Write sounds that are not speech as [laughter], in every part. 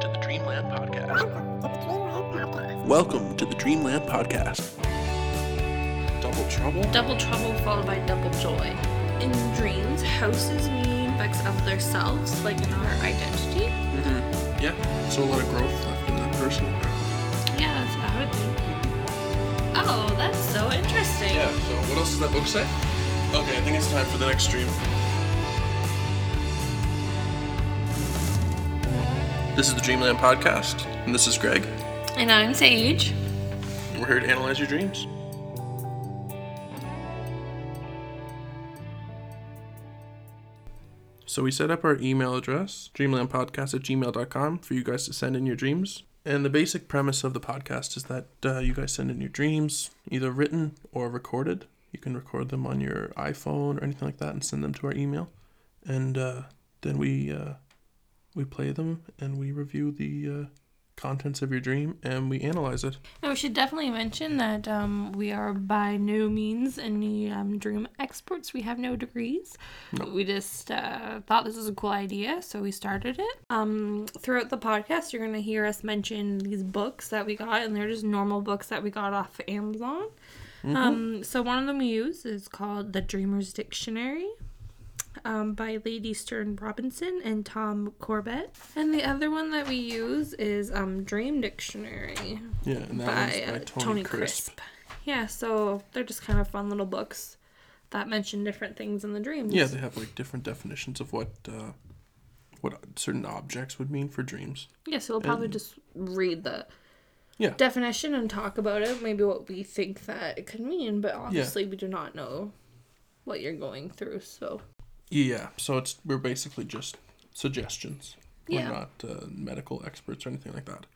to the Dreamland Podcast. Welcome to the Dreamland Podcast. Double trouble? Double trouble followed by double joy. In dreams, houses mean aspects of themselves, like in our identity. Mm-hmm. Yeah. So a lot of growth left in that person. Yeah, that's what I would think. Oh, that's so interesting. Yeah. So what else does that book say? Okay, I think it's time for the next stream. This is the Dreamland Podcast, and this is Greg. And I'm Sage. We're here to analyze your dreams. So we set up our email address, dreamlandpodcast at gmail.com, for you guys to send in your dreams. And the basic premise of the podcast is that uh, you guys send in your dreams, either written or recorded. You can record them on your iPhone or anything like that and send them to our email. And uh, then we uh, we play them and we review the uh, contents of your dream and we analyze it. And we should definitely mention that um, we are by no means any um, dream experts. We have no degrees. No. We just uh, thought this was a cool idea, so we started it. Um, throughout the podcast, you're going to hear us mention these books that we got, and they're just normal books that we got off Amazon. Um, so one of them we use is called The Dreamer's Dictionary um, by Lady Stearn Robinson and Tom Corbett. And the other one that we use is um, Dream Dictionary Yeah, and that by, by uh, Tony, Tony Crisp. Crisp. Yeah, so they're just kind of fun little books that mention different things in the dreams. Yeah, they have like different definitions of what uh, what certain objects would mean for dreams. Yeah, so we'll probably And- just read the Yeah. definition and talk about it, maybe what we think that it could mean, but obviously we do not know what you're going through, so Yeah, so it's we're basically just suggestions. Yeah. We're not uh, medical experts or anything like that.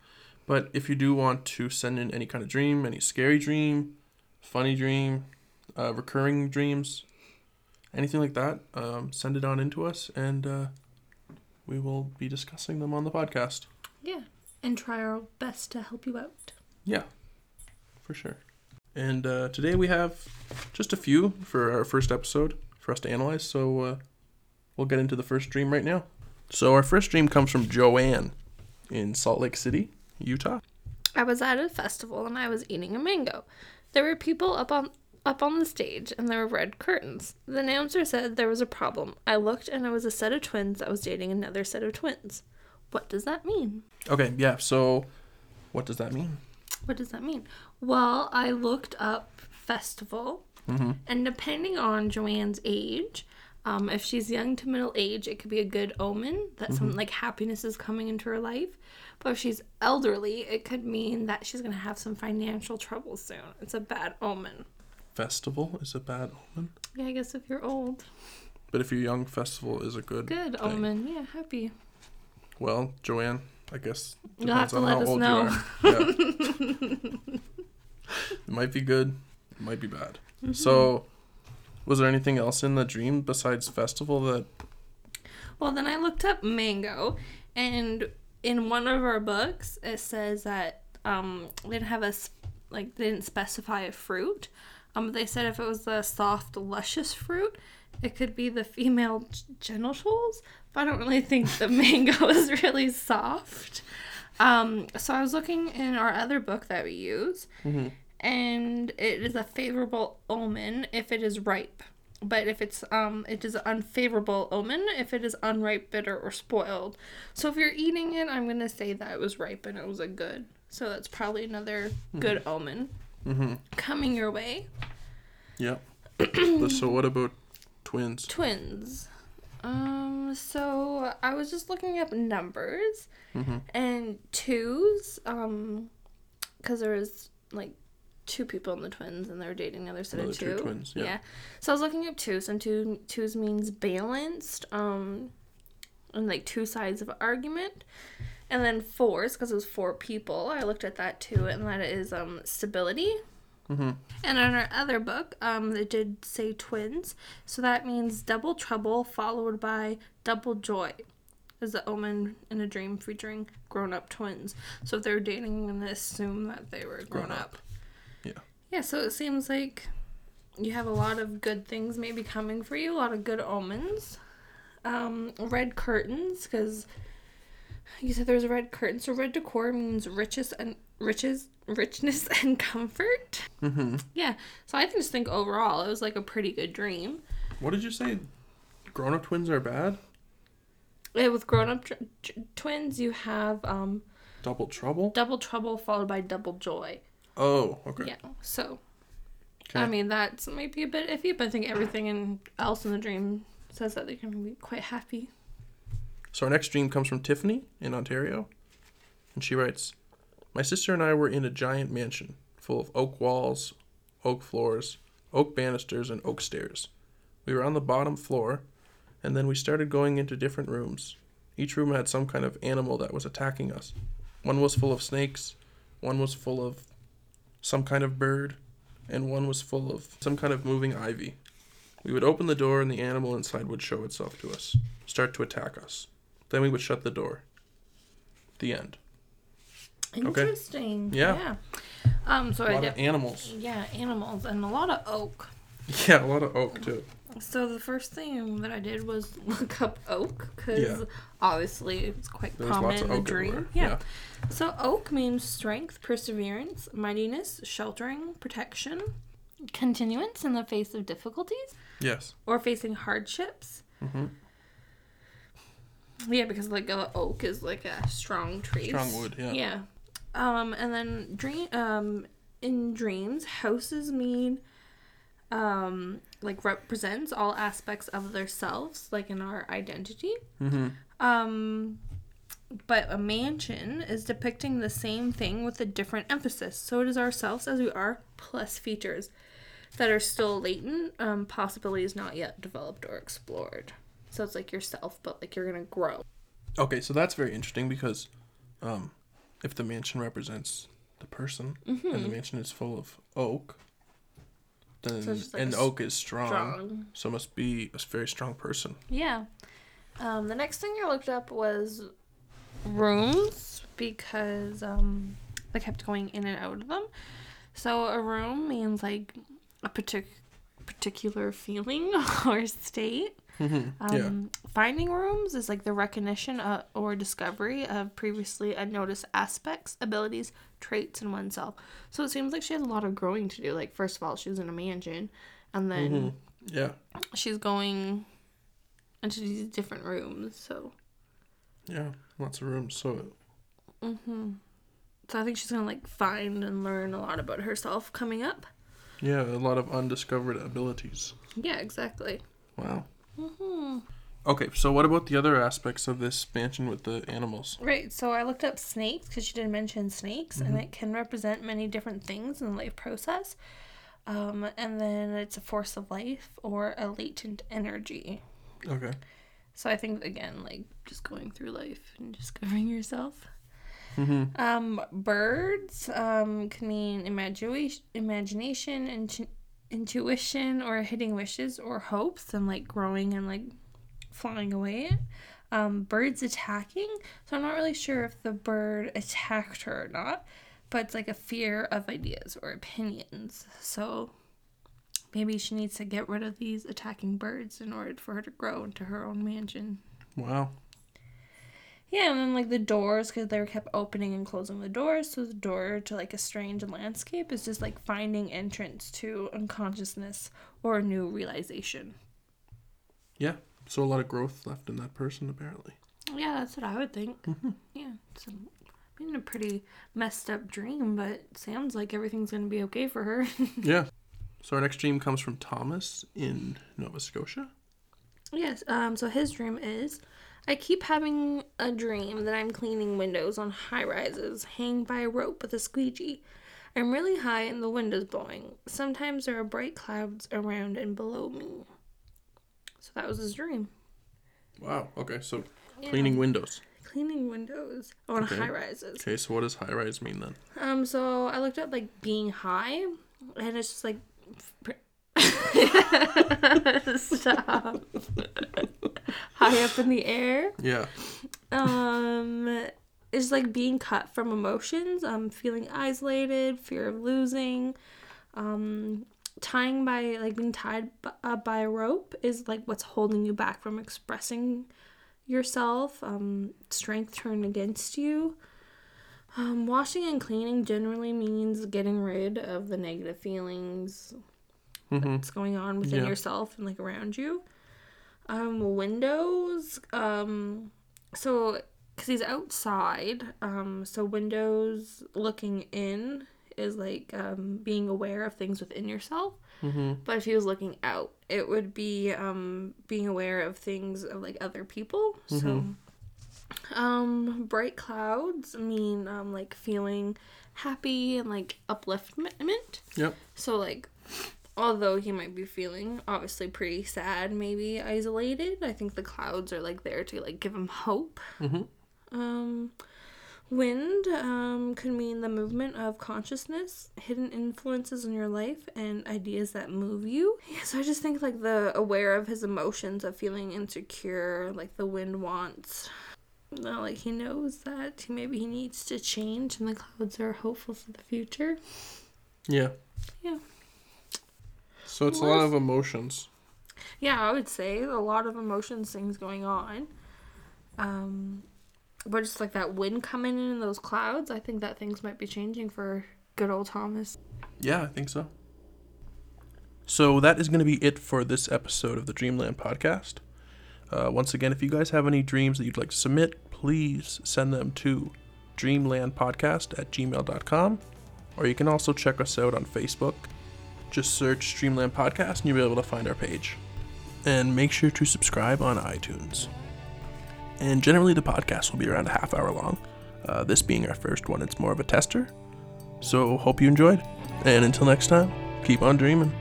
But if you do want to send in any kind of dream, any scary dream, funny dream, uh, recurring dreams, anything like that, um, send it on into us, and uh, we will be discussing them on the podcast. yeah. And try our best to help you out. Yeah, for sure. And uh, today we have just a few for our first episode for us to analyze. So uh, we'll get into the first dream right now. So our first dream comes from Joanne in Salt Lake City, Utah. I was at a festival and I was eating a mango. There were people up on up on the stage and there were red curtains. The announcer said there was a problem. I looked and it was a set of twins that was dating another set of twins. What does that mean? Okay, yeah. So what does that mean? What does that mean? Well, I looked up festival, and depending on Joanne's age, um, if she's young to middle age, it could be a good omen that some like happiness is coming into her life. But if she's elderly, it could mean that she's gonna have some financial trouble soon. It's a bad omen. Festival is a bad omen, Yeah, I guess if you're old, but if you're young, festival is a good. good thing. omen. Yeah, happy. Well, Joanne, I guess You'll have to on let how us old know. you are. [laughs] Yeah. it might be good, it might be bad. Mm-hmm. So, was there anything else in the dream besides festival that? Well, then I looked up mango, and in one of our books, it says that um, they didn't have a like they didn't specify a fruit. Um, they said if it was a soft, luscious fruit, it could be the female genitals. But I don't really think the [laughs] mango is really soft. Um, so I was looking in our other book that we use, and it is a favorable omen if it is ripe. But if it's um, it is an unfavorable omen if it is unripe, bitter, or spoiled. So if you're eating it, I'm gonna say that it was ripe and it was a good. So that's probably another good omen Mm-hmm. coming your way. Yeah. [clears throat] so what about twins? Twins. Um, so I was just looking up numbers and twos, um, because there was like two people in the twins and they were dating another set of two twins, yeah. So I was looking up twos and two twos means balanced, um, and like two sides of an argument. And then fours, because it was four people, I looked at that too, and that is um stability. Mm-hmm. And in our other book, um, it did say twins, so that means double trouble followed by double joy, is the omen in a dream featuring grown-up twins. So if they're dating, I'm gonna assume that they were grown, Grown up. up. Yeah. So it seems like you have a lot of good things maybe coming for you, a lot of good omens. Um, red curtains, because You said there's a red curtain, so red decor means riches and riches, richness [laughs] and comfort. Mm-hmm. Yeah. So I just think overall it was like a pretty good dream. What did you say? Grown up twins are bad? Yeah, with grown up tr- tr- twins, you have um Double trouble? double trouble followed by double joy. Oh, okay. Yeah. So Okay. I mean that's might be a bit iffy, but I think everything in, else in the dream says that they can be quite happy. So our next dream comes from Tiffany in Ontario. And she writes My sister and I were in a giant mansion full of oak walls, oak floors, oak banisters, and oak stairs. We were on the bottom floor, and then we started going into different rooms. Each room had some kind of animal that was attacking us. One was full of snakes, one was full of some kind of bird, and one was full of some kind of moving ivy. We would open the door, and the animal inside would show itself to us, start to attack us. Then we would shut the door. The end. Interesting. Yeah. Yeah. Um. So A I lot did. of animals. Yeah, animals and a lot of oak. [laughs] Yeah, a lot of oak too. So the first thing that I did was [laughs] look up oak because Yeah. obviously it's quite There's prominent in the dream. everywhere. Yeah. So oak means strength, perseverance, mightiness, sheltering, protection, continuance in the face of difficulties Yes. or facing hardships. hmm Yeah, because like a oak is like a strong tree. Strong wood, yeah. Yeah. Um, and then dream um in dreams, houses mean um like represents all aspects of their selves, like in our identity. hmm Um but a mansion is depicting the same thing with a different emphasis. So it is ourselves as we are, plus features that are still latent, um, possibilities not yet developed or explored. So it's like yourself, but like you're gonna grow. Okay, so that's very interesting because um, if the mansion represents the person and the mansion is full of oak, then. So like and oak is strong, Strong. so must be a very strong person. Yeah. Um, the next thing I looked up was rooms because um, I kept going in and out of them. So a room means like a partic- particular feeling [laughs] or state. Hmm Um, yeah. Finding rooms is like the recognition uh, or discovery of previously unnoticed aspects, abilities, traits in oneself. So it seems like she has a lot of growing to do. Like, first of all, she's in a mansion, and then Mhm. Yeah. she's going into these different rooms. So, Yeah. Lots of rooms. So hmm so I think she's gonna like find and learn a lot about herself coming up. yeah, a lot of undiscovered abilities. Yeah, exactly. Wow. Hmm Okay, so what about the other aspects of this mansion with the animals? Right. So I looked up snakes because she didn't mention snakes, and it can represent many different things in the life process. Um, and then it's a force of life or a latent energy. Okay. So I think again, like just going through life and discovering yourself. hmm Um, birds um, can mean imagination, imagination, intu- intuition, or hitting wishes or hopes, and like growing and like flying away. Um, birds attacking. So I'm not really sure if the bird attacked her or not, but it's like a fear of ideas or opinions. So maybe she needs to get rid of these attacking birds in order for her to grow into her own mansion. Wow. Yeah, and then like the doors, because they were kept opening and closing the doors. So the door to like a strange landscape is just like finding entrance to unconsciousness or a new realization. Yeah. So a lot of growth left in that person apparently. Yeah, that's what I would think. Yeah, it's a, I mean, a pretty messed up dream, but sounds like everything's gonna be okay for her. [laughs] Yeah. So our next dream comes from Thomas in Nova Scotia. yes. Um. So his dream is, I keep having a dream that I'm cleaning windows on high rises, hanging by a rope with a squeegee. I'm really high and the wind is blowing. Sometimes there are bright clouds around and below me. So that was his dream. Wow. Okay. So Yeah. cleaning windows. Cleaning windows on Okay. high rises. Okay. So what does high rise mean then? Um, so I looked up like being high, and it's just like. [laughs] Stop. high up in the air. Yeah. Um, it's like being cut from emotions. Um, feeling isolated, fear of losing. Um, tying by like being tied b- uh, by a rope is like what's holding you back from expressing yourself, um, strength turned against you. Um, washing and cleaning generally means getting rid of the negative feelings Mm-hmm. that's going on within Yeah. yourself and like around you. Um, windows. Um, so because he's outside, um, so windows looking in is like um being aware of things within yourself. Mm-hmm. But if he was looking out, it would be um being aware of things of like other people. So um bright clouds mean um like feeling happy and like upliftment. Yep. So like although he might be feeling obviously pretty sad, maybe isolated, I think the clouds are like there to like give him hope. Mhm. Um wind um could mean the movement of consciousness, hidden influences in your life and ideas that move you. Yeah, [laughs] so I just think like the aware of his emotions of feeling insecure, like the wind wants no, like he knows that he, maybe he needs to change and the clouds are hopeful for the future. Yeah. Yeah. So it's a lot of emotions. Yeah, I would say a lot of emotions things going on. Um but just like that wind coming in and those clouds, I think that things might be changing for good old Thomas. Yeah, I think so. So that is going to be it for this episode of the Dreamland podcast. Uh, once again, if you guys have any dreams that you'd like to submit, please send them to dreamlandpodcast at gmail.com. Or you can also check us out on Facebook. Just search Dreamland Podcast and you'll be able to find our page. And make sure to subscribe on iTunes. And generally, the podcast will be around a half hour long. Uh, this being our first one, it's more of a tester. So, hope you enjoyed. And until next time, keep on dreaming.